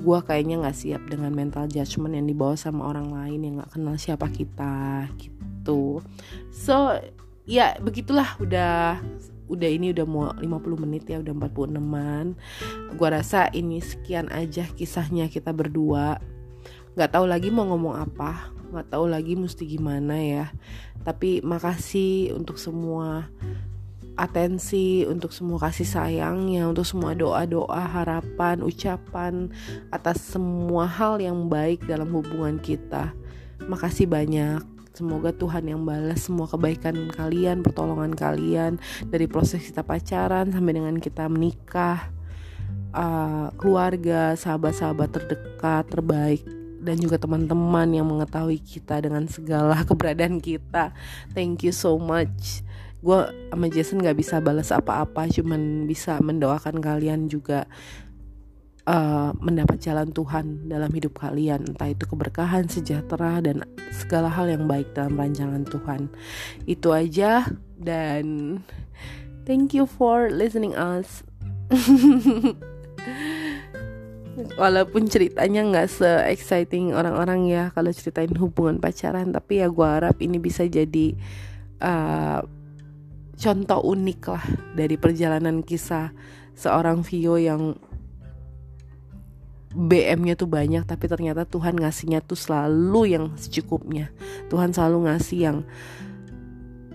gue kayaknya nggak siap dengan mental judgment yang dibawa sama orang lain yang nggak kenal siapa kita gitu. So ya begitulah. Udah udah ini udah mau 50 menit ya udah 46an gue rasa ini sekian aja kisahnya kita berdua. Nggak tahu lagi mau ngomong apa nggak tahu lagi mesti gimana ya. Tapi makasih untuk semua atensi untuk semua kasih sayangnya untuk semua doa-doa harapan ucapan atas semua hal yang baik dalam hubungan kita. Makasih banyak. Semoga Tuhan yang balas semua kebaikan kalian, pertolongan kalian dari proses kita pacaran sampai dengan kita menikah, uh, keluarga, sahabat-sahabat terdekat, terbaik dan juga teman-teman yang mengetahui kita dengan segala [LAUGHS] keberadaan kita. Thank you so much. Gue sama Jason gak bisa balas apa-apa, cuman bisa mendoakan kalian juga uh, mendapat jalan Tuhan dalam hidup kalian, entah itu keberkahan, sejahtera, dan segala hal yang baik dalam rancangan Tuhan. Itu aja, dan thank you for listening us. [LAUGHS] walaupun ceritanya nggak se exciting orang-orang ya kalau ceritain hubungan pacaran tapi ya gue harap ini bisa jadi uh, contoh unik lah dari perjalanan kisah seorang Vio yang BM-nya tuh banyak tapi ternyata Tuhan ngasihnya tuh selalu yang secukupnya. Tuhan selalu ngasih yang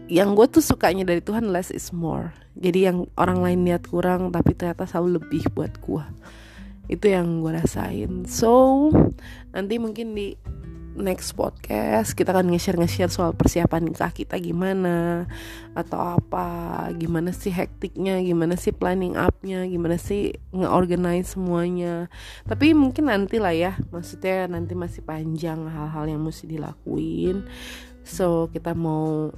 yang gue tuh sukanya dari Tuhan less is more. Jadi yang orang lain lihat kurang tapi ternyata selalu lebih buat gue itu yang gue rasain. So nanti mungkin di next podcast kita akan nge-share nge-share soal persiapan nikah kita gimana atau apa gimana sih hektiknya gimana sih planning upnya gimana sih nge-organize semuanya. Tapi mungkin nanti lah ya maksudnya nanti masih panjang hal-hal yang mesti dilakuin. So kita mau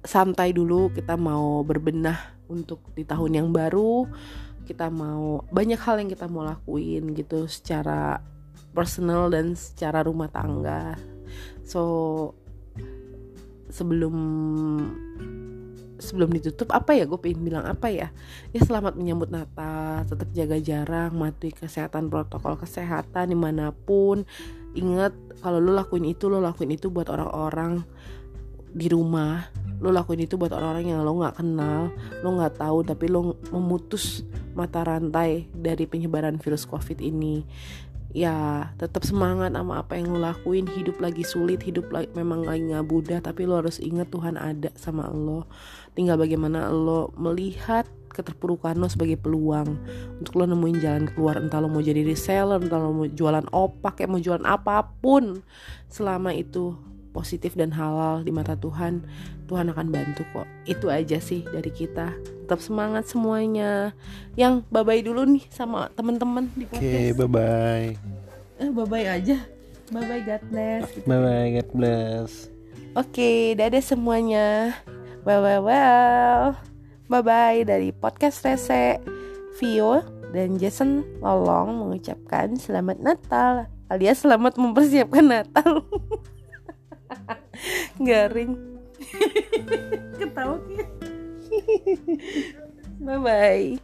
santai dulu kita mau berbenah untuk di tahun yang baru kita mau banyak hal yang kita mau lakuin gitu secara personal dan secara rumah tangga. So sebelum sebelum ditutup apa ya? Gue pengen bilang apa ya? Ya selamat menyambut Natal tetap jaga jarak mati kesehatan protokol kesehatan di mana pun. Ingat kalau lo lakuin itu lo lakuin itu buat orang-orang di rumah lo lakuin itu buat orang-orang yang lo nggak kenal lo nggak tahu tapi lo memutus mata rantai dari penyebaran virus covid ini. Ya tetap semangat sama apa yang lo lakuin. Hidup lagi sulit hidup lagi, memang lagi nggak mudah tapi lo harus ingat Tuhan ada sama lo. Tinggal bagaimana lo melihat keterpurukan lo sebagai peluang untuk lo nemuin jalan keluar. Entah lo mau jadi reseller entah lo mau jualan opak kayak mau jualan apa pun. Selama itu positif dan halal di mata Tuhan, Tuhan akan bantu kok. Itu aja sih dari kita. Tetap semangat semuanya. Yang bye bye dulu nih sama teman-teman di podcast. Oke, okay, bye bye. Eh, bye bye aja. Bye bye, God bless. Bye bye, God bless. Oke, okay, dadah semuanya. Well, well, well. Bye bye dari podcast Rese, Vio dan Jason Lolong mengucapkan selamat Natal alias selamat mempersiapkan Natal. [LAUGHS] garing. Ketawa bye bye